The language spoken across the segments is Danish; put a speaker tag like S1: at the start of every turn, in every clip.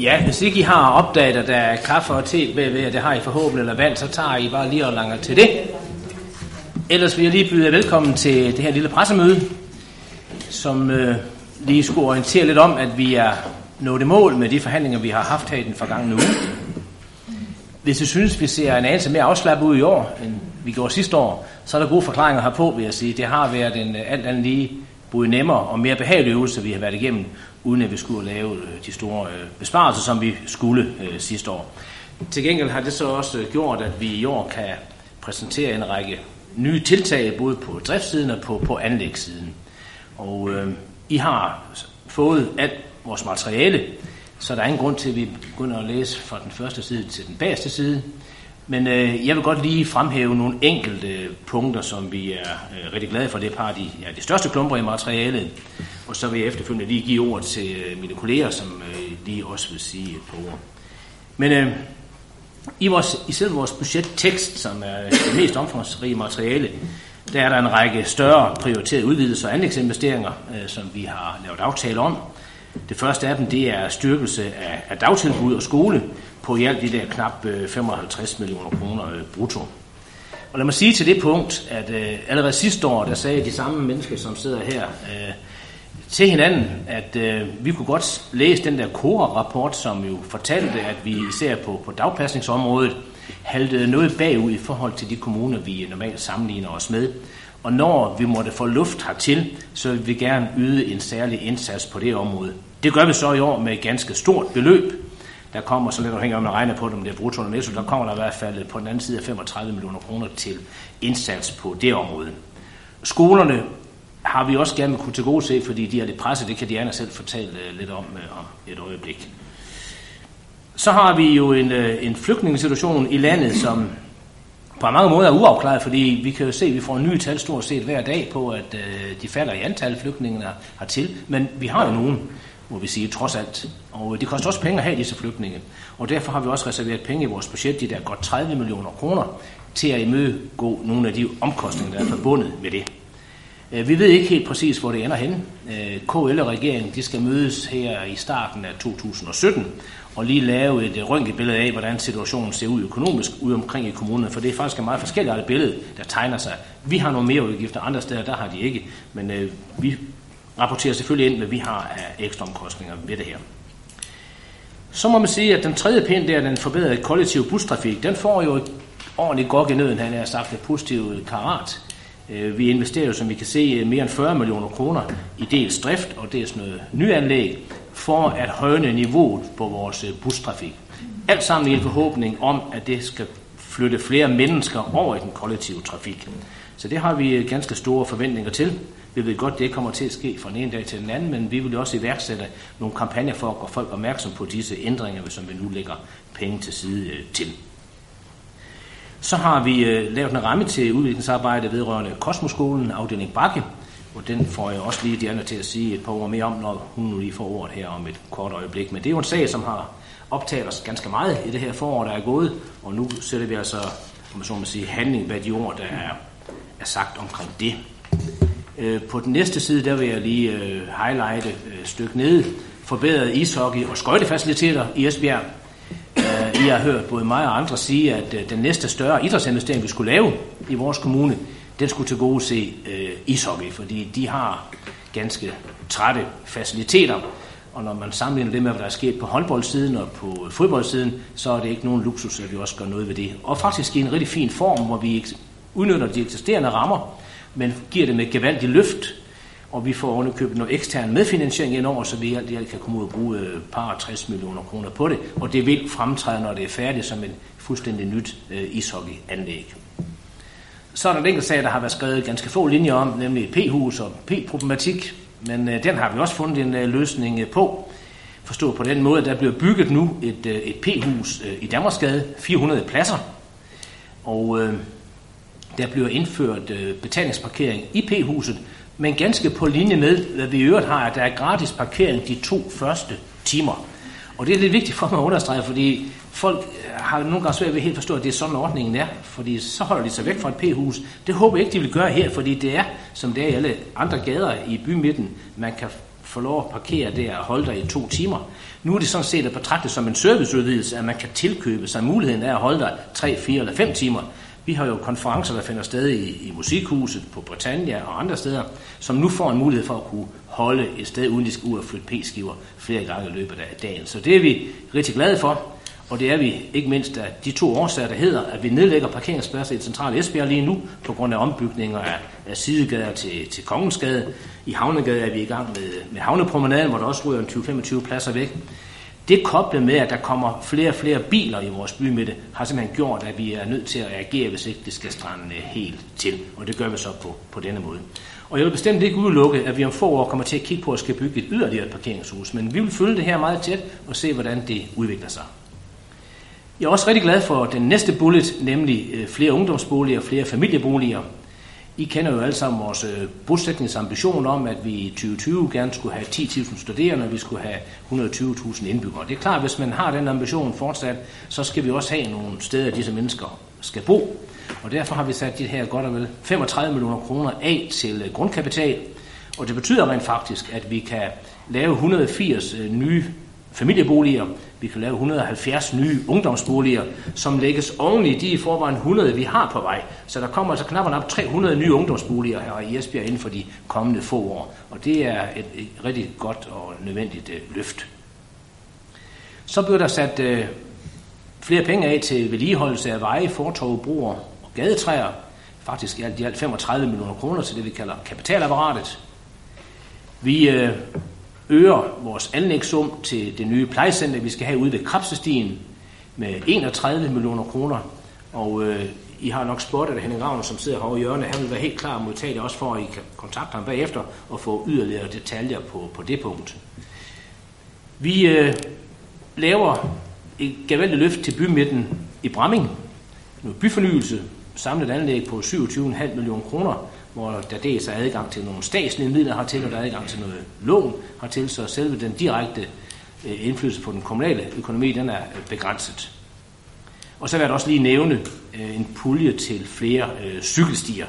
S1: Ja, hvis ikke I har opdaget, at der er kaffe og te bagved, og det har I forhåbentlig eller vand, så tager I bare lige og langer til det. Ellers vil jeg lige byde jer velkommen til det her lille pressemøde, som øh, lige skulle orientere lidt om, at vi er nået i mål med de forhandlinger, vi har haft her i den forgangne uge. Hvis I synes, vi ser en anelse mere afslappet ud i år, end vi gjorde sidste år, så er der gode forklaringer herpå, vil jeg sige. Det har været en øh, alt andet lige både nemmere og mere behagelig øvelse, vi har været igennem, uden at vi skulle lave øh, de store øh, besparelser, som vi skulle øh, sidste år. Til gengæld har det så også gjort, at vi i år kan præsentere en række nye tiltag, både på driftssiden og på, på anlægssiden. Og øh, I har fået alt vores materiale, så der er ingen grund til, at vi begynder at læse fra den første side til den bagerste side. Men øh, jeg vil godt lige fremhæve nogle enkelte øh, punkter, som vi er øh, rigtig glade for. Det er par af de, ja, de største klumper i materialet. Og så vil jeg efterfølgende lige give ord til øh, mine kolleger, som øh, lige også vil sige et par ord. Men øh, i, vores, i selve vores budgettekst, som er det mest omfangsrige materiale, der er der en række større prioriterede udvidelser og anlægsinvesteringer, øh, som vi har lavet aftale om. Det første af dem, det er styrkelse af, af dagtilbud og skole på i alt de der knap øh, 55 millioner kroner øh, brutto. Og lad mig sige til det punkt, at øh, allerede sidste år, der sagde de samme mennesker, som sidder her, øh, til hinanden, at øh, vi kunne godt læse den der KORA-rapport, som jo fortalte, at vi især på, på dagpasningsområdet haltede noget bagud i forhold til de kommuner, vi normalt sammenligner os med. Og når vi måtte få luft hertil, så vil vi gerne yde en særlig indsats på det område. Det gør vi så i år med et ganske stort beløb. Der kommer, så lidt afhængig om man regner på det, om det er brutto eller netto, der kommer der i hvert fald på den anden side af 35 millioner kroner til indsats på det område. Skolerne har vi også gerne kunne til gode se, fordi de er lidt presset. Det kan Diana selv fortælle øh, lidt om øh, om et øjeblik. Så har vi jo en, øh, en flygtningesituation i landet, som på mange måder er uafklaret, fordi vi kan jo se, at vi får nye tal stort set hver dag på, at de falder i antal flygtninge hertil. Men vi har jo nogen, må vi sige, trods alt. Og det koster også penge at have disse flygtninge. Og derfor har vi også reserveret penge i vores budget, de der godt 30 millioner kroner, til at imødegå nogle af de omkostninger, der er forbundet med det. Øh, vi ved ikke helt præcis, hvor det ender hen. Øh, KL og regeringen de skal mødes her i starten af 2017 og lige lave et øh, røntgenbillede af, hvordan situationen ser ud økonomisk ude omkring i kommunerne, for det er faktisk et meget forskelligt billede, der tegner sig. Vi har nogle mere udgifter, andre steder der har de ikke, men vi rapporterer selvfølgelig ind, hvad vi har af ekstra omkostninger ved det her. Så må man sige, at den tredje pind, der den forbedrede kollektive bustrafik, den får jo et ordentligt godt i nøden, han har sagt et positivt karat. Øh, vi investerer jo, som vi kan se, mere end 40 millioner kroner i dels drift og dels noget nyanlæg for at højne niveauet på vores øh, bustrafik. Alt sammen i en forhåbning om, at det skal flytte flere mennesker over i den kollektive trafik. Så det har vi øh, ganske store forventninger til. Vi ved godt, det kommer til at ske fra den ene dag til den anden, men vi vil også iværksætte nogle kampagner for at gøre folk opmærksom på disse ændringer, som vi nu lægger penge til side øh, til. Så har vi øh, lavet en ramme til udviklingsarbejde vedrørende Kosmoskolen, afdeling Bakke, og den får jeg også lige Diana til at sige et par ord mere om, når hun nu lige får ordet her om et kort øjeblik. Men det er jo en sag, som har optaget os ganske meget i det her forår, der er gået, og nu sætter vi altså, om man så må sige, handling bag de ord, der er, er sagt omkring det. Øh, på den næste side, der vil jeg lige øh, highlighte øh, et stykke nede, forbedret ishockey og skøjtefaciliteter i Esbjerg. Øh, I har hørt både mig og andre sige, at øh, den næste større idrætsinvestering, vi skulle lave i vores kommune, den skulle til gode se øh, ishockey, fordi de har ganske trætte faciliteter, og når man sammenligner det med, hvad der er sket på håndboldsiden og på fodboldsiden, så er det ikke nogen luksus, at vi også gør noget ved det. Og faktisk i en rigtig fin form, hvor vi udnytter de eksisterende rammer, men giver det med gevaldigt løft, og vi får ovenikøbet noget ekstern medfinansiering indover, så vi alt i alt kan komme ud og bruge et par 60 millioner kroner på det, og det vil fremtræde, når det er færdigt, som en fuldstændig nyt øh, ishockeyanlæg. Så er der en enkelt sag, der har været skrevet ganske få linjer om, nemlig P-hus og P-problematik, men øh, den har vi også fundet en øh, løsning øh, på. Forstået på den måde, at der bliver bygget nu et, øh, et P-hus øh, i Danmarksgade, 400 pladser, og øh, der bliver indført øh, betalingsparkering i P-huset, men ganske på linje med, hvad vi i øvrigt har, at der er gratis parkering de to første timer. Og det er lidt vigtigt for mig at understrege, fordi folk øh, har nogle gange svært ved at helt forstå, at det er sådan ordningen er, fordi så holder de sig væk fra et P-hus. Det håber jeg ikke, de vil gøre her, fordi det er, som det er i alle andre gader i bymidten, man kan få lov at parkere der og holde der i to timer. Nu er det sådan set at betragte som en serviceudvidelse, at man kan tilkøbe sig muligheden af at holde der 3, 4 eller 5 timer. Vi har jo konferencer, der finder sted i, i Musikhuset, på Britannia og andre steder, som nu får en mulighed for at kunne holde et sted, uden de skal ud og flytte p-skiver flere gange i løbet af dagen. Så det er vi rigtig glade for, og det er vi ikke mindst af de to årsager, der hedder, at vi nedlægger parkeringspladser i centrale Esbjerg lige nu, på grund af ombygninger af, af sidegader til, til Kongensgade. I Havnegade er vi i gang med, med Havnepromenaden, hvor der også ryger 20-25 pladser væk. Det koblet med, at der kommer flere og flere biler i vores bymidte, har simpelthen gjort, at vi er nødt til at reagere, hvis ikke det skal strande helt til. Og det gør vi så på, på denne måde. Og jeg vil bestemt ikke udelukke, at vi om få år kommer til at kigge på at skal bygge et yderligere parkeringshus. Men vi vil følge det her meget tæt og se, hvordan det udvikler sig. Jeg er også rigtig glad for den næste bullet, nemlig øh, flere ungdomsboliger og flere familieboliger. I kender jo alle sammen vores øh, bosætningsambition om, at vi i 2020 gerne skulle have 10.000 studerende, og vi skulle have 120.000 indbyggere. Det er klart, at hvis man har den ambition fortsat, så skal vi også have nogle steder, disse mennesker skal bo. Og derfor har vi sat de her godt og vel 35 millioner kroner af til øh, grundkapital. Og det betyder rent faktisk, at vi kan lave 180 øh, nye familieboliger, vi kan lave 170 nye ungdomsboliger, som lægges oven i de i forvejen 100, vi har på vej. Så der kommer altså knap op 300 nye ungdomsboliger her i Esbjerg inden for de kommende få år. Og det er et, et rigtig godt og nødvendigt øh, løft. Så bliver der sat øh, flere penge af til vedligeholdelse af veje, fortov, broer og gadetræer. Faktisk alt i alt 35 millioner kroner til det, vi kalder kapitalapparatet. Vi øh, øger vores anlægssum til det nye plejecenter, vi skal have ude ved Krabsestien med 31 millioner kroner. Og øh, I har nok spottet, at Henning Ravn, som sidder herovre i hjørnet, han vil være helt klar og modtage det også for, at I kan kontakte ham bagefter og få yderligere detaljer på, på det punkt. Vi øh, laver et gevaldigt løft til bymidten i Bramming. Noget byfornyelse, samlet anlæg på 27,5 millioner kroner, hvor der dels er adgang til nogle statslige midler hertil, og der er adgang til noget lån hertil, så selve den direkte øh, indflydelse på den kommunale økonomi, den er øh, begrænset. Og så vil jeg også lige nævne øh, en pulje til flere cykelstier.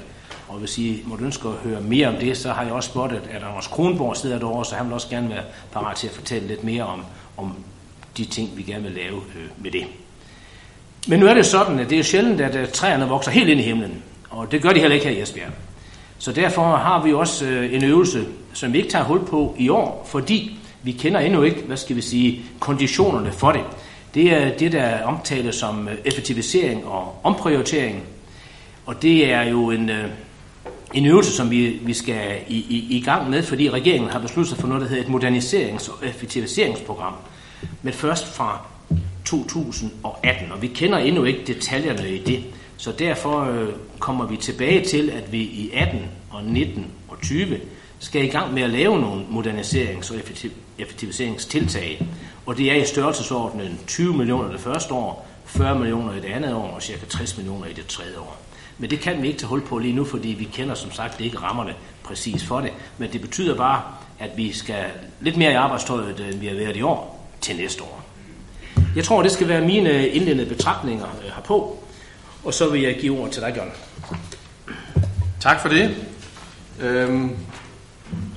S1: Og hvis I måtte ønske at høre mere om det, så har jeg også spottet, at Anders Kronborg sidder derovre, så han vil også gerne være parat til at fortælle lidt mere om, om de ting, vi gerne vil lave med det. Men nu er det sådan, at det er sjældent, at træerne vokser helt ind i himlen. Og det gør de heller ikke her i Esbjerg. Så derfor har vi også øh, en øvelse, som vi ikke tager hul på i år, fordi vi kender endnu ikke, hvad skal vi sige, konditionerne for det. Det er det, der omtales som øh, effektivisering og omprioritering. Og det er jo en, øh, en øvelse, som vi, vi skal i, i, i gang med, fordi regeringen har besluttet sig for noget, der hedder et moderniserings- og effektiviseringsprogram. Men først fra 2018, og vi kender endnu ikke detaljerne i det. Så derfor øh, kommer vi tilbage til, at vi i 18 og 19 og 20 skal i gang med at lave nogle moderniserings- og effektiviseringstiltag. Og det er i størrelsesordenen 20 millioner det første år, 40 millioner i det andet år og cirka 60 millioner i det tredje år. Men det kan vi ikke tage hul på lige nu, fordi vi kender som sagt ikke rammerne præcis for det. Men det betyder bare, at vi skal lidt mere i arbejdstøjet, end vi har været i år, til næste år. Jeg tror, det skal være mine indledende betragtninger øh, herpå. Og så vil jeg give ordet til dig, John.
S2: Tak for det. Øhm,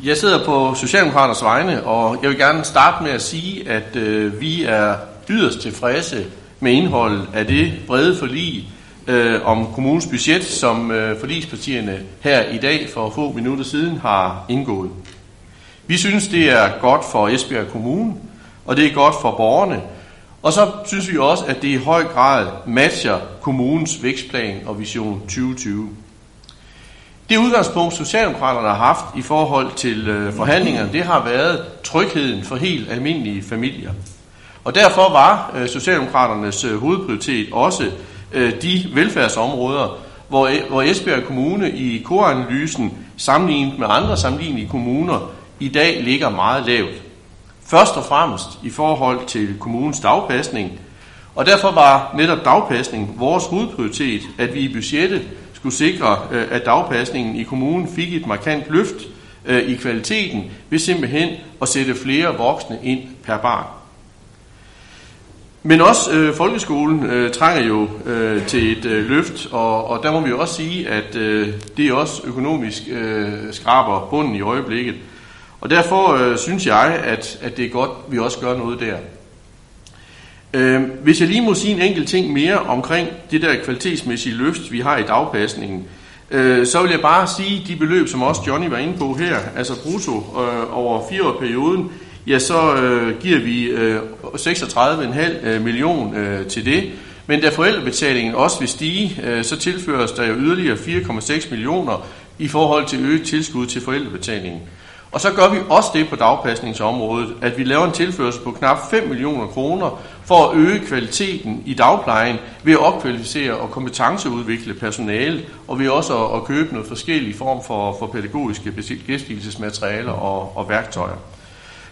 S2: jeg sidder på Socialdemokraters vegne, og jeg vil gerne starte med at sige, at øh, vi er yderst tilfredse med indholdet af det brede forlig øh, om kommunens budget, som øh, forligspartierne her i dag for få minutter siden har indgået. Vi synes, det er godt for Esbjerg Kommune, og det er godt for borgerne, og så synes vi også, at det i høj grad matcher kommunens vækstplan og vision 2020. Det udgangspunkt, Socialdemokraterne har haft i forhold til øh, forhandlingerne, det har været trygheden for helt almindelige familier. Og derfor var øh, Socialdemokraternes øh, hovedprioritet også de velfærdsområder, hvor, e- hvor Esbjerg Kommune i koranalysen sammenlignet med andre sammenlignelige kommuner i dag ligger meget lavt. Først og fremmest i forhold til kommunens dagpasning, og derfor var netop dagpasning vores hovedprioritet, at vi i budgettet skulle sikre, øh, at dagpasningen i kommunen fik et markant løft øh, i kvaliteten ved simpelthen at sætte flere voksne ind per barn. Men også øh, folkeskolen øh, trænger jo øh, til et øh, løft, og, og der må vi også sige, at øh, det også økonomisk øh, skraber bunden i øjeblikket. Og derfor øh, synes jeg, at, at det er godt, at vi også gør noget der. Øh, hvis jeg lige må sige en enkelt ting mere omkring det der kvalitetsmæssige løft, vi har i dagpasningen, øh, så vil jeg bare sige, de beløb, som også Johnny var inde på her, altså brutto øh, over fireårsperioden, ja, så øh, giver vi øh, 36,5 øh, million øh, til det. Men da forældrebetalingen også vil stige, øh, så tilføres der jo yderligere 4,6 millioner i forhold til øget tilskud til forældrebetalingen. Og så gør vi også det på dagpasningsområdet, at vi laver en tilførsel på knap 5 millioner kroner for at øge kvaliteten i dagplejen ved at opkvalificere og kompetenceudvikle personale, og ved også at, købe noget forskellige form for, for pædagogiske beskæftigelsesmaterialer og, og værktøjer.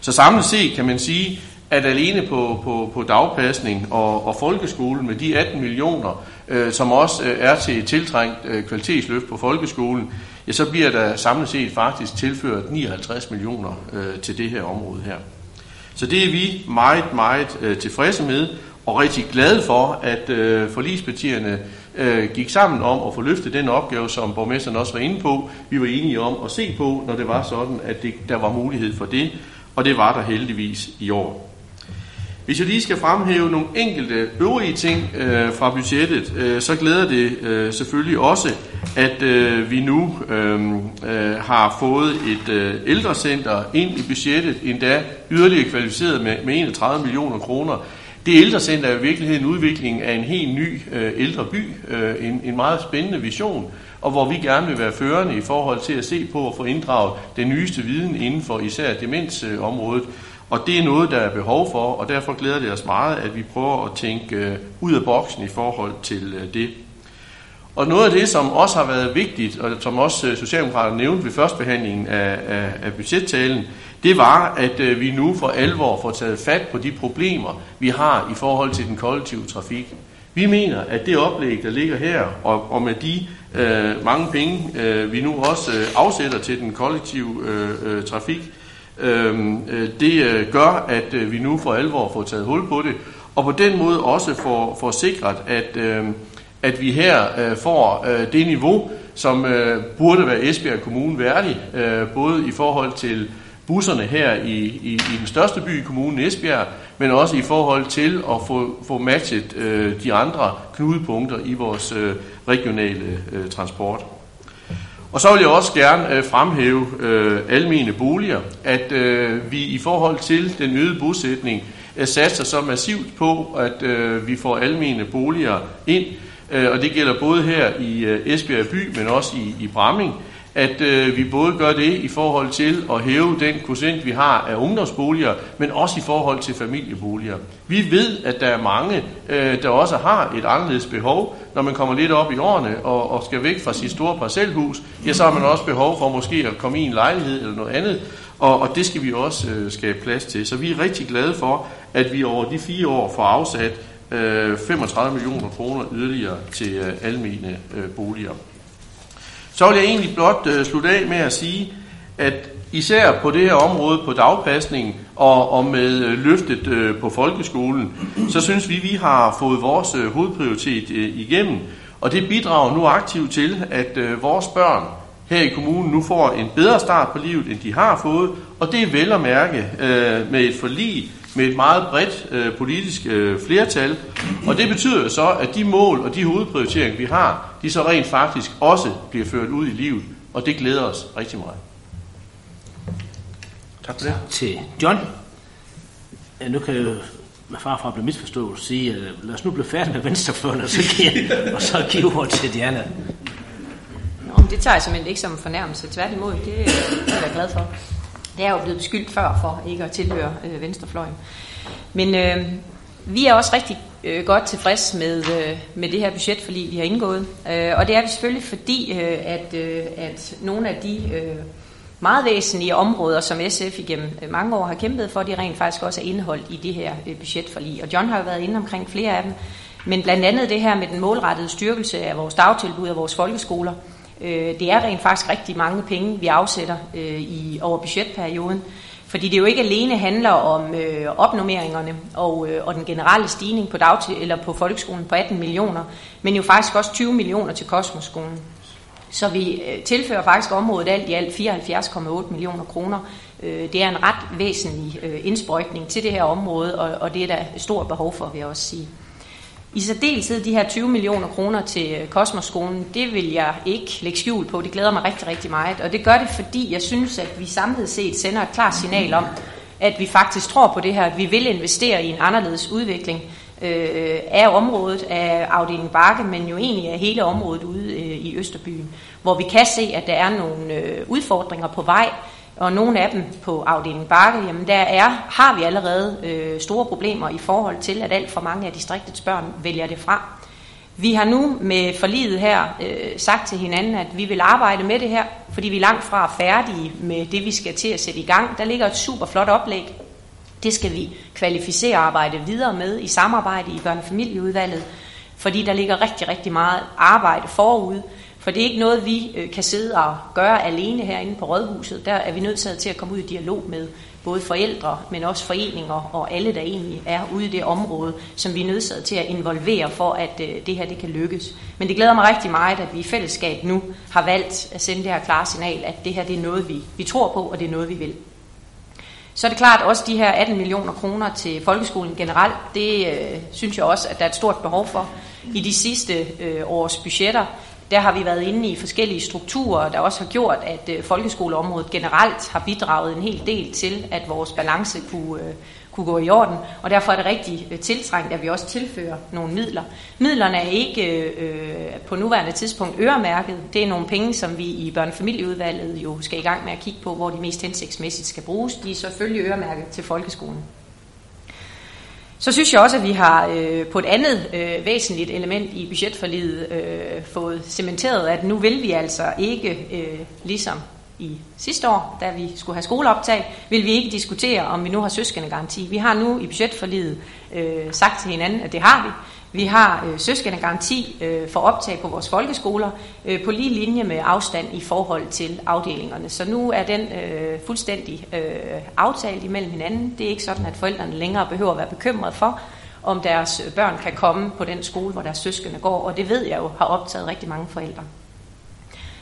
S2: Så samlet set kan man sige, at alene på, på, på dagpasning og, og folkeskolen med de 18 millioner, øh, som også øh, er til tiltrængt øh, kvalitetsløft på folkeskolen, ja, så bliver der samlet set faktisk tilført 59 millioner øh, til det her område her. Så det er vi meget, meget øh, tilfredse med, og rigtig glade for, at øh, forligspartierne øh, gik sammen om at få løftet den opgave, som borgmesteren også var inde på. Vi var enige om at se på, når det var sådan, at det, der var mulighed for det, og det var der heldigvis i år. Hvis jeg lige skal fremhæve nogle enkelte øvrige ting øh, fra budgettet, øh, så glæder det øh, selvfølgelig også, at øh, vi nu øh, øh, har fået et øh, ældrecenter ind i budgettet, endda yderligere kvalificeret med, med 31 millioner kroner. Det ældrecenter er i virkeligheden udvikling af en helt ny øh, ældre by, øh, en, en meget spændende vision, og hvor vi gerne vil være førende i forhold til at se på at få inddraget den nyeste viden inden for især demensområdet. Og det er noget, der er behov for, og derfor glæder det os meget, at vi prøver at tænke øh, ud af boksen i forhold til øh, det. Og noget af det, som også har været vigtigt, og som også øh, Socialdemokraterne nævnte ved førstbehandlingen af, af, af budgettalen, det var, at vi nu for alvor får taget fat på de problemer, vi har i forhold til den kollektive trafik. Vi mener, at det oplæg, der ligger her, og, og med de øh, mange penge, øh, vi nu også øh, afsætter til den kollektive øh, øh, trafik, øh, Øhm, øh, det øh, gør, at øh, vi nu for alvor får taget hul på det, og på den måde også får, får sikret, at, øhm, at vi her får det niveau, som burde være Esbjerg Kommune værdig, både i forhold til busserne her i, i, i den største by i kommunen Esbjerg, men også i forhold til at få, få matchet øh, de andre knudepunkter i vores øh, regionale øh, transport. Og så vil jeg også gerne øh, fremhæve øh, almene boliger, at øh, vi i forhold til den øgede bosætning øh, satser så massivt på, at øh, vi får almene boliger ind, øh, og det gælder både her i øh, Esbjerg by, men også i, i Bramming, at øh, vi både gør det i forhold til at hæve den procent, vi har af ungdomsboliger, men også i forhold til familieboliger. Vi ved, at der er mange, øh, der også har et anderledes behov, når man kommer lidt op i årene og, og skal væk fra sit store parcelhus, ja, så har man også behov for måske at komme i en lejlighed eller noget andet, og, og det skal vi også øh, skabe plads til. Så vi er rigtig glade for, at vi over de fire år får afsat øh, 35 millioner kroner yderligere til øh, almene øh, boliger. Så vil jeg egentlig blot øh, slutte af med at sige, at især på det her område på dagpasning og, og med øh, løftet øh, på folkeskolen, så synes vi, vi har fået vores øh, hovedprioritet øh, igennem. Og det bidrager nu aktivt til, at øh, vores børn her i kommunen nu får en bedre start på livet, end de har fået. Og det er vel at mærke øh, med et forlig med et meget bredt øh, politisk øh, flertal. Og det betyder jo så, at de mål og de hovedprioriteringer, vi har, de så rent faktisk også bliver ført ud i livet. Og det glæder os rigtig meget.
S1: Tak for det. Til John. Ja, nu kan jeg jo med far fra blive misforstået sige, at lad os nu blive færdige med venstrefløjen, og så give, og så give ord til Diana.
S3: Nå, det tager jeg simpelthen ikke som en fornærmelse. Tværtimod, det er jeg glad for. Det er jo blevet beskyldt før for ikke at tilhøre øh, venstrefløjen. Men øh, vi er også rigtig øh, godt tilfreds med, øh, med det her budget, fordi vi har indgået. Øh, og det er vi selvfølgelig, fordi øh, at, øh, at nogle af de øh, meget væsentlige områder, som SF igennem øh, mange år har kæmpet for, de rent faktisk også er indeholdt i det her øh, budgetforlig. Og John har jo været inde omkring flere af dem. Men blandt andet det her med den målrettede styrkelse af vores dagtilbud og vores folkeskoler, Øh, det er rent faktisk rigtig mange penge, vi afsætter øh, i over budgetperioden. Fordi det jo ikke alene handler om øh, opnummeringerne og, øh, og den generelle stigning på, dagtil, eller på folkeskolen på 18 millioner, men jo faktisk også 20 millioner til Kosmoskolen. Så vi øh, tilfører faktisk området alt i alt 74,8 millioner kroner. Øh, det er en ret væsentlig øh, indsprøjtning til det her område, og, og det er der stort behov for, vil jeg også sige. I særdeleshed de her 20 millioner kroner til øh, Kosmoskolen, det vil jeg ikke lægge skjul på. Det glæder mig rigtig, rigtig meget. Og det gør det, fordi jeg synes, at vi samlet set sender et klart signal om, at vi faktisk tror på det her, at vi vil investere i en anderledes udvikling øh, af området, af afdelingen Bakke, men jo egentlig af hele området ude øh, i Østerbyen, hvor vi kan se, at der er nogle øh, udfordringer på vej, og nogle af dem på afdelingen Bakke, jamen der er, har vi allerede øh, store problemer i forhold til, at alt for mange af distriktets børn vælger det fra. Vi har nu med forliget her øh, sagt til hinanden, at vi vil arbejde med det her, fordi vi er langt fra færdige med det, vi skal til at sætte i gang. Der ligger et super flot oplæg. Det skal vi kvalificere og arbejde videre med i samarbejde i børnefamilieudvalget, fordi der ligger rigtig, rigtig meget arbejde forud. For det er ikke noget, vi øh, kan sidde og gøre alene herinde på Rådhuset. Der er vi nødt til at komme ud i dialog med både forældre, men også foreninger og alle, der egentlig er ude i det område, som vi er nødsaget til at involvere for, at øh, det her det kan lykkes. Men det glæder mig rigtig meget, at vi i fællesskab nu har valgt at sende det her klare signal, at det her det er noget, vi, vi tror på, og det er noget, vi vil. Så er det klart også de her 18 millioner kroner til folkeskolen generelt, det øh, synes jeg også, at der er et stort behov for. I de sidste øh, års budgetter, der har vi været inde i forskellige strukturer, der også har gjort, at øh, folkeskoleområdet generelt har bidraget en hel del til, at vores balance kunne, øh, kunne gå i orden. Og derfor er det rigtig øh, tiltrængt, at vi også tilfører nogle midler. Midlerne er ikke øh, på nuværende tidspunkt øremærket. Det er nogle penge, som vi i børnefamilieudvalget jo skal i gang med at kigge på, hvor de mest hensigtsmæssigt skal bruges. De er selvfølgelig øremærket til folkeskolen. Så synes jeg også, at vi har øh, på et andet øh, væsentligt element i budgetforliget øh, fået cementeret, at nu vil vi altså ikke, øh, ligesom i sidste år, da vi skulle have skoleoptag, vil vi ikke diskutere, om vi nu har søskendegaranti. Vi har nu i budgetforliget øh, sagt til hinanden, at det har vi. Vi har øh, søskendegaranti øh, for optag på vores folkeskoler øh, på lige linje med afstand i forhold til afdelingerne. Så nu er den øh, fuldstændig øh, aftalt imellem hinanden. Det er ikke sådan, at forældrene længere behøver at være bekymret for, om deres øh, børn kan komme på den skole, hvor deres søskende går, og det ved jeg jo har optaget rigtig mange forældre.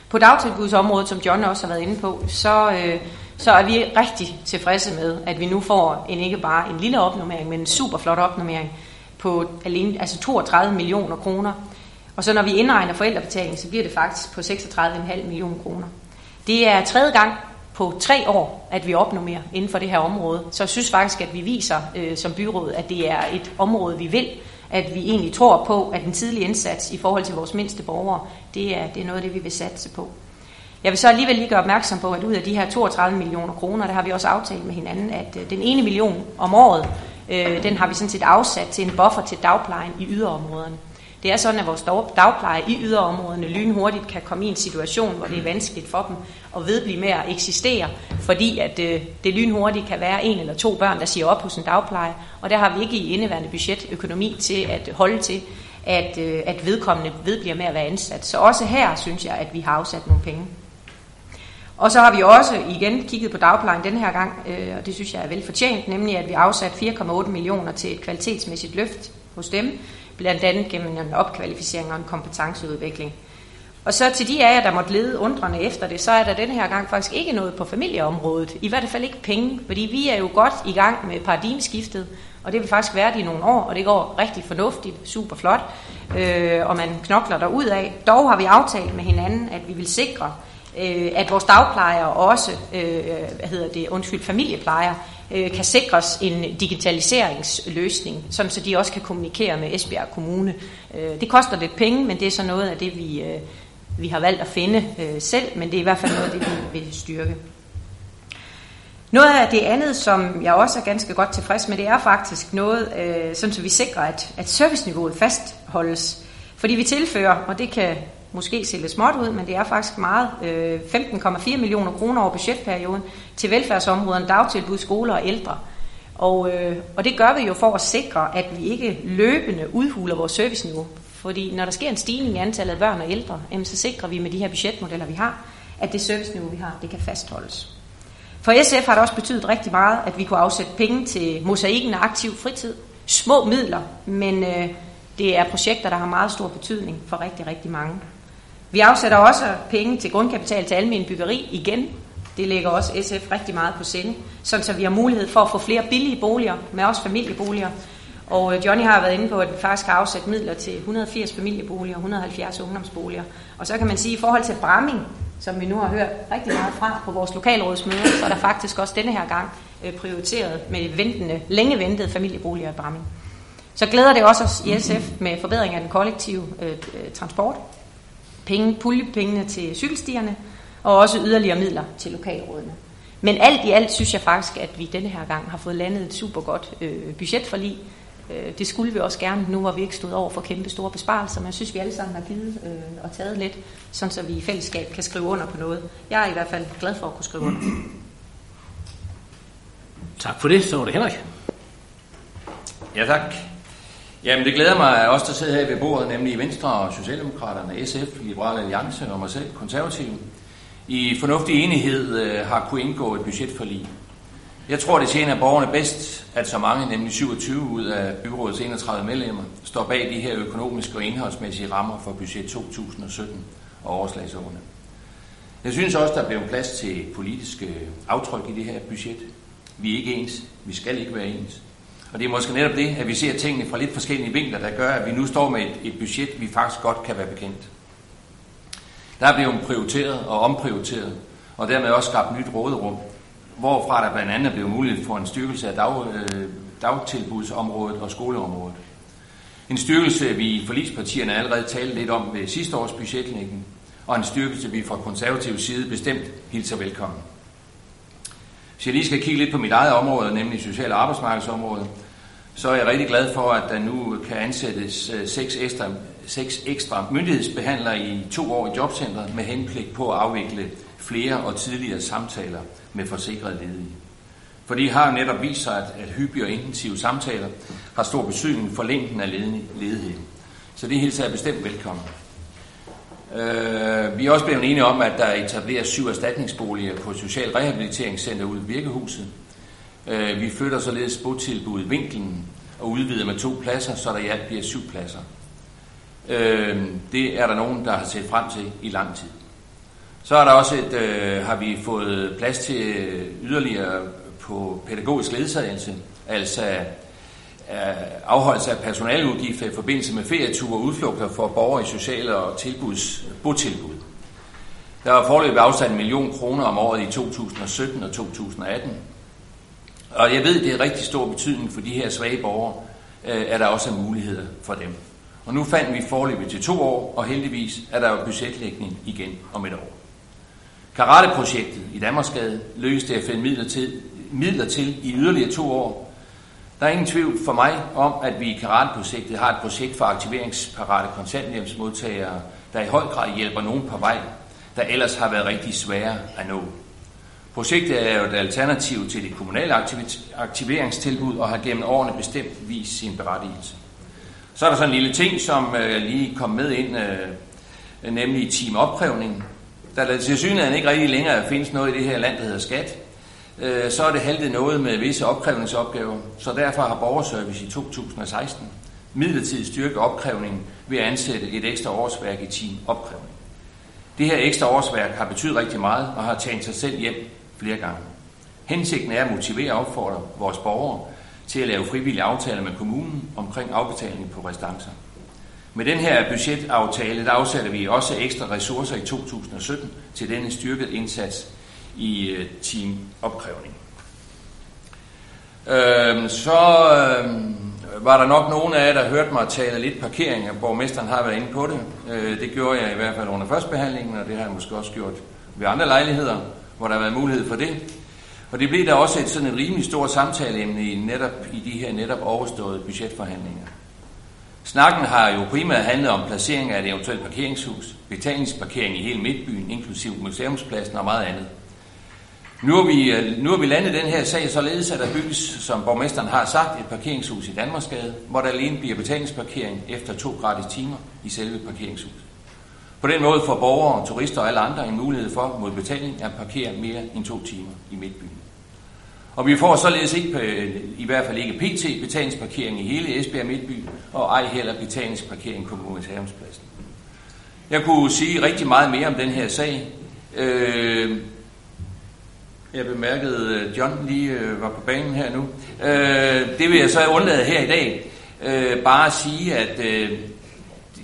S3: På dagtilbudsområdet, som John også har været inde på, så, øh, så er vi rigtig tilfredse med, at vi nu får en ikke bare en lille opnummering, men en super flot opnummering på alene, altså 32 millioner kroner. Og så når vi indregner forældrebetaling, så bliver det faktisk på 36,5 millioner kroner. Det er tredje gang på tre år, at vi opnår mere inden for det her område. Så jeg synes faktisk, at vi viser øh, som byråd, at det er et område, vi vil. At vi egentlig tror på, at den tidlige indsats i forhold til vores mindste borgere, det er, det er noget af det, vi vil satse på. Jeg vil så alligevel lige gøre opmærksom på, at ud af de her 32 millioner kroner, der har vi også aftalt med hinanden, at øh, den ene million om året, øh, den har vi sådan set afsat til en buffer til dagplejen i yderområderne. Det er sådan, at vores dagpleje i yderområderne lynhurtigt kan komme i en situation, hvor det er vanskeligt for dem at vedblive med at eksistere, fordi at øh, det lynhurtigt kan være en eller to børn, der siger op hos en dagpleje, og der har vi ikke i indeværende budget økonomi til at holde til, at, øh, at vedkommende vedbliver med at være ansat. Så også her synes jeg, at vi har afsat nogle penge. Og så har vi også igen kigget på dagplejen den her gang, øh, og det synes jeg er velfortjent, nemlig at vi afsat 4,8 millioner til et kvalitetsmæssigt løft hos dem, blandt andet gennem en opkvalificering og en kompetenceudvikling. Og så til de af jer, der måtte lede undrende efter det, så er der denne her gang faktisk ikke noget på familieområdet. I hvert fald ikke penge, fordi vi er jo godt i gang med paradigmeskiftet, og det vil faktisk være det i nogle år, og det går rigtig fornuftigt, super flot, øh, og man knokler der ud af. Dog har vi aftalt med hinanden, at vi vil sikre, øh, at vores dagplejere også, øh, hvad hedder det, undskyld, familieplejere, øh, kan sikres en digitaliseringsløsning, som så de også kan kommunikere med Esbjerg Kommune. Øh, det koster lidt penge, men det er så noget af det, vi, øh, vi har valgt at finde øh, selv, men det er i hvert fald noget af det, vi vil styrke. Noget af det andet, som jeg også er ganske godt tilfreds med, det er faktisk noget, øh, sådan så vi sikrer, at, at serviceniveauet fastholdes. Fordi vi tilfører, og det kan måske se lidt småt ud, men det er faktisk meget, øh, 15,4 millioner kroner over budgetperioden til velfærdsområderne, dagtilbud, skoler og ældre. Og, øh, og det gør vi jo for at sikre, at vi ikke løbende udhuler vores serviceniveau. Fordi når der sker en stigning i antallet af børn og ældre, jamen, så sikrer vi med de her budgetmodeller, vi har, at det serviceniveau, vi har, det kan fastholdes. For SF har det også betydet rigtig meget, at vi kunne afsætte penge til mosaikken og aktiv fritid. Små midler, men øh, det er projekter, der har meget stor betydning for rigtig, rigtig mange. Vi afsætter også penge til grundkapital til almen byggeri igen. Det ligger også SF rigtig meget på sinde, sådan så vi har mulighed for at få flere billige boliger, med også familieboliger. Og øh, Johnny har været inde på, at vi faktisk har afsat midler til 180 familieboliger og 170 ungdomsboliger. Og så kan man sige, at i forhold til Bramming, som vi nu har hørt rigtig meget fra på vores lokalrådsmøder, så er der faktisk også denne her gang øh, prioriteret med ventende, længe ventede familieboliger i Bramming. Så glæder det også os i SF med forbedring af den kollektive øh, øh transport, penge, puljepengene til cykelstierne, og også yderligere midler til lokalrådene. Men alt i alt synes jeg faktisk, at vi denne her gang har fået landet et super godt øh, budgetforlig. Øh, det skulle vi også gerne, nu hvor vi ikke stod over for kæmpe store besparelser, men jeg synes, vi alle sammen har givet øh, og taget lidt, sådan så vi i fællesskab kan skrive under på noget. Jeg er i hvert fald glad for at kunne skrive under.
S1: Tak for det. Så var det Henrik.
S4: Ja, tak. Jamen, det glæder mig at os, der sidder her ved bordet, nemlig Venstre og Socialdemokraterne, SF, Liberale Alliance og mig selv, konservative, i fornuftig enighed øh, har kunne indgå et budgetforlig. Jeg tror, det tjener borgerne bedst, at så mange, nemlig 27 ud af byrådets 31 medlemmer, står bag de her økonomiske og indholdsmæssige rammer for budget 2017 og overslagsårene. Jeg synes også, der blev plads til politiske aftryk i det her budget. Vi er ikke ens. Vi skal ikke være ens. Og det er måske netop det, at vi ser tingene fra lidt forskellige vinkler, der gør, at vi nu står med et, et budget, vi faktisk godt kan være bekendt. Der er blevet prioriteret og omprioriteret, og dermed også skabt nyt råderum, hvorfra der blandt andet er blevet mulighed for en styrkelse af dag, øh, dagtilbudsområdet og skoleområdet. En styrkelse, vi i forligspartierne allerede talte lidt om ved sidste års budgetlægning, og en styrkelse, vi fra konservativ side bestemt hilser velkommen. Hvis jeg lige skal kigge lidt på mit eget område, nemlig social- og arbejdsmarkedsområdet, så er jeg rigtig glad for, at der nu kan ansættes øh, seks ekstra, seks ekstra myndighedsbehandlere i to år i jobcentret med henblik på at afvikle flere og tidligere samtaler med forsikrede ledige. For de har netop vist sig, at, at hyppige og intensive samtaler har stor betydning for længden af ledighed. Så det hilser jeg bestemt velkommen. Øh, vi er også blevet enige om, at der etableres syv erstatningsboliger på Social Rehabiliteringscenter ude i Virkehuset. Øh, vi flytter således botilbuddet Vinklen og udvider med to pladser, så der i alt bliver syv pladser. Øh, det er der nogen, der har set frem til i lang tid. Så er der også et, øh, har vi fået plads til yderligere på pædagogisk ledsagelse, altså Øh, afholdelse af personaludgifter i forbindelse med ferieture og udflugter for borgere i sociale og tilbuds, botilbud. Der var forløbet afsat en million kroner om året i 2017 og 2018. Og jeg ved, det er rigtig stor betydning for de her svage borgere, øh, at der også er muligheder for dem. Og nu fandt vi forløbet til to år, og heldigvis er der jo budgetlægning igen om et år. Karateprojektet i Danmarksgade lykkedes det at finde midler til, midler til i yderligere to år, der er ingen tvivl for mig om, at vi i Karateprojektet har et projekt for aktiveringsparate kontanthjælpsmodtagere, der i høj grad hjælper nogen på vej, der ellers har været rigtig svære at nå. Projektet er jo et alternativ til det kommunale aktiveringstilbud og har gennem årene bestemt vist sin berettigelse. Så er der sådan en lille ting, som øh, lige kom med ind, øh, nemlig teamopkrævning. Der til synligheden ikke rigtig længere findes noget i det her land, der hedder skat. Øh, så er det haltet noget med visse opkrævningsopgaver, så derfor har Borgerservice i 2016 midlertidigt styrket opkrævningen ved at ansætte et ekstra årsværk i team opkrævning. Det her ekstra årsværk har betydet rigtig meget og har taget sig selv hjem flere gange. Hensigten er at motivere og opfordre vores borgere til at lave frivillige aftaler med kommunen omkring afbetaling på restancer. Med den her budgetaftale, der afsætter vi også ekstra ressourcer i 2017 til denne styrket indsats i øh, teamopkrævning. Øh, så øh, var der nok nogen af jer, der hørte mig tale lidt parkering, og borgmesteren har været inde på det. Øh, det gjorde jeg i hvert fald under førstbehandlingen, og det har jeg måske også gjort ved andre lejligheder, hvor der har været mulighed for det. Og det blev der også et sådan et rimelig stort samtaleemne i, netop, i de her netop overståede budgetforhandlinger. Snakken har jo primært handlet om placering af et eventuelt parkeringshus, betalingsparkering i hele Midtbyen, inklusiv museumspladsen og meget andet. Nu har, vi, øh, nu har vi landet den her sag således, at der bygges, som borgmesteren har sagt, et parkeringshus i Danmarksgade, hvor der alene bliver betalingsparkering efter to gratis timer i selve parkeringshuset. På den måde får borgere, turister og alle andre en mulighed for mod betaling at parkere mere end to timer i Midtbyen. Og vi får således ikke, øh, i hvert fald ikke PT, betalingsparkering i hele Esbjerg Midtby, og ej heller betalingsparkering på Museumspladsen. Jeg kunne sige rigtig meget mere om den her sag. Øh, jeg bemærkede, at John lige øh, var på banen her nu. Øh, det vil jeg så undlade her i dag. Bare at sige, at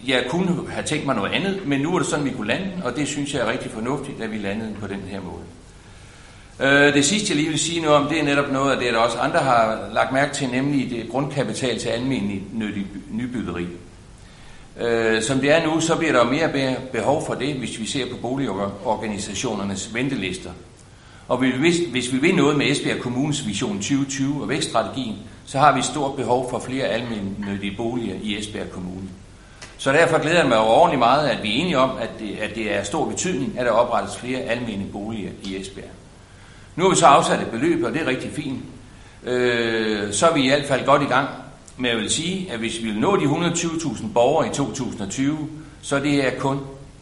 S4: jeg kunne have tænkt mig noget andet, men nu er det sådan, vi kunne lande, og det synes jeg er rigtig fornuftigt, at vi landede på den her måde. Det sidste, jeg lige vil sige noget om, det er netop noget af det, der også andre har lagt mærke til, nemlig det grundkapital til almindelig nybyggeri. Som det er nu, så bliver der mere behov for det, hvis vi ser på boligorganisationernes ventelister. Og hvis, hvis vi vil noget med Esbjerg Kommunes Vision 2020 og vækststrategien, så har vi et stort behov for flere almindelige boliger i Esbjerg Kommune. Så derfor glæder jeg mig overordentligt meget, at vi er enige om, at det, at det er stor betydning, at der oprettes flere almindelige boliger i Esbjerg. Nu har vi så afsat et beløb, og det er rigtig fint. Øh, så er vi i hvert fald godt i gang. Men jeg vil sige, at hvis vi vil nå de 120.000 borgere i 2020, så er det her kun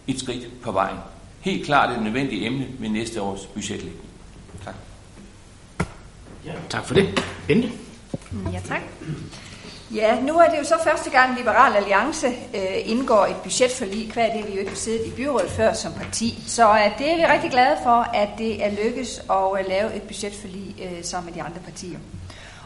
S4: et skridt på vejen. Helt klart et nødvendigt emne ved næste års budgetlægning. Tak.
S1: Ja, tak for det. Bente?
S5: Ja, tak. Ja, nu er det jo så første gang, Liberal Alliance øh, indgår et budgetforlig, hver det vi jo ikke har siddet i byrådet før som parti. Så øh, det er vi rigtig glade for, at det er lykkes at øh, lave et budgetforlig øh, sammen med de andre partier.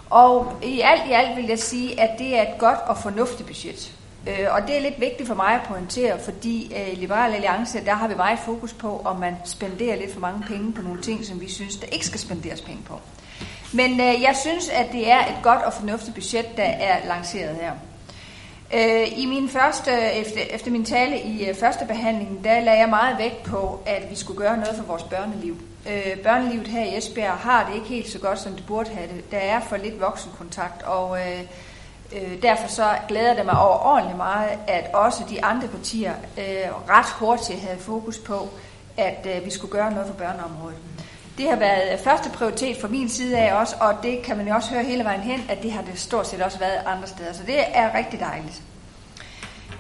S5: Og i alt i alt vil jeg sige, at det er et godt og fornuftigt budget. Øh, og det er lidt vigtigt for mig at pointere, fordi øh, i Liberal Alliance, der har vi meget fokus på, om man spenderer lidt for mange penge på nogle ting, som vi synes, der ikke skal spenderes penge på. Men øh, jeg synes, at det er et godt og fornuftigt budget, der er lanceret her. Øh, I min første, efter, efter min tale i øh, første behandling, der lagde jeg meget vægt på, at vi skulle gøre noget for vores børneliv. Øh, børnelivet her i Esbjerg har det ikke helt så godt, som det burde have det. Der er for lidt voksenkontakt, og øh, øh, derfor så glæder det mig overordentligt meget, at også de andre partier øh, ret hurtigt havde fokus på, at øh, vi skulle gøre noget for børneområdet. Det har været første prioritet fra min side af også, og det kan man jo også høre hele vejen hen, at det har det stort set også været andre steder. Så det er rigtig dejligt.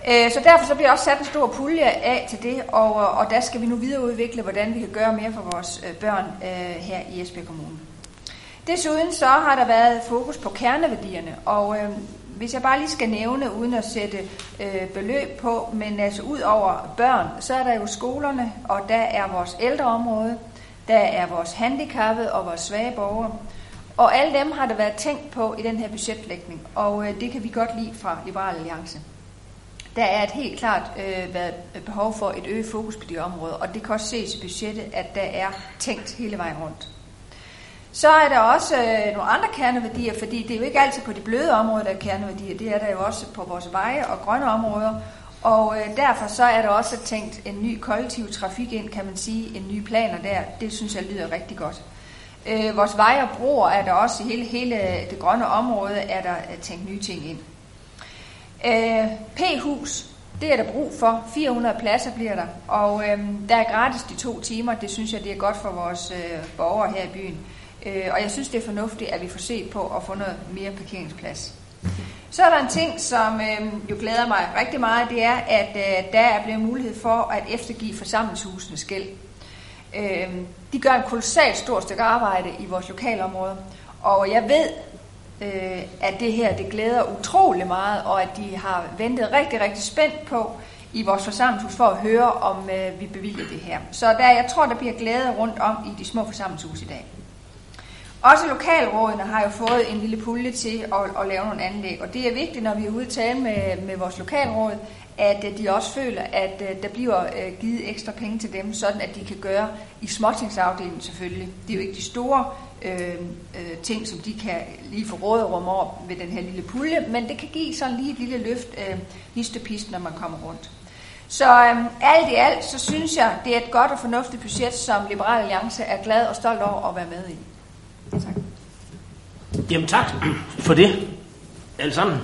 S5: Øh, så derfor så bliver også sat en stor pulje af til det, og, og der skal vi nu videreudvikle, hvordan vi kan gøre mere for vores øh, børn øh, her i Esbjerg Kommune. Desuden så har der været fokus på kerneværdierne, og øh, hvis jeg bare lige skal nævne, uden at sætte øh, beløb på, men altså ud over børn, så er der jo skolerne, og der er vores ældreområde, der er vores handicappede og vores svage borgere. Og alle dem har der været tænkt på i den her budgetlægning, og øh, det kan vi godt lide fra Liberal Alliance. Der er et helt klart øh, været øh, behov for et øget fokus på de områder, og det kan også ses i budgettet, at der er tænkt hele vejen rundt. Så er der også øh, nogle andre kerneværdier, fordi det er jo ikke altid på de bløde områder, der er kerneværdier. Det er der jo også på vores veje og grønne områder. Og øh, derfor så er der også tænkt en ny kollektiv trafik ind, kan man sige, en ny planer der. Det synes jeg lyder rigtig godt. Øh, vores veje og broer er der også i hele, hele det grønne område, er der øh, tænkt nye ting ind. Øh, P-hus, det er der brug for. 400 pladser bliver der. Og øh, der er gratis de to timer. Det synes jeg, det er godt for vores øh, borgere her i byen. Øh, og jeg synes, det er fornuftigt, at vi får set på at få noget mere parkeringsplads. Så er der en ting, som øh, jo glæder mig rigtig meget, det er, at øh, der er blevet mulighed for at eftergive forsamlingshusene skæld. Øh, de gør en kolossalt stort stykke arbejde i vores lokalområde, og jeg ved, øh, at det her det glæder utrolig meget, og at de har ventet rigtig, rigtig spændt på i vores forsamlingshus for at høre, om øh, vi bevilger det her. Så der, jeg tror, der bliver glæde rundt om i de små forsamlingshus i dag. Også lokalrådene har jo fået en lille pulje til at, at lave nogle anlæg, og det er vigtigt, når vi er ude og tale med, med vores lokalråd, at øh, de også føler, at øh, der bliver øh, givet ekstra penge til dem, sådan at de kan gøre i småtingsafdelingen selvfølgelig. Det er jo ikke de store øh, ting, som de kan lige få råderum over ved den her lille pulje, men det kan give sådan lige et lille løft øh, histopist, når man kommer rundt. Så øh, alt i alt, så synes jeg, det er et godt og fornuftigt budget, som Liberal Alliance er glad og stolt over at være med i.
S1: Tak. Jamen tak for det, alle sammen.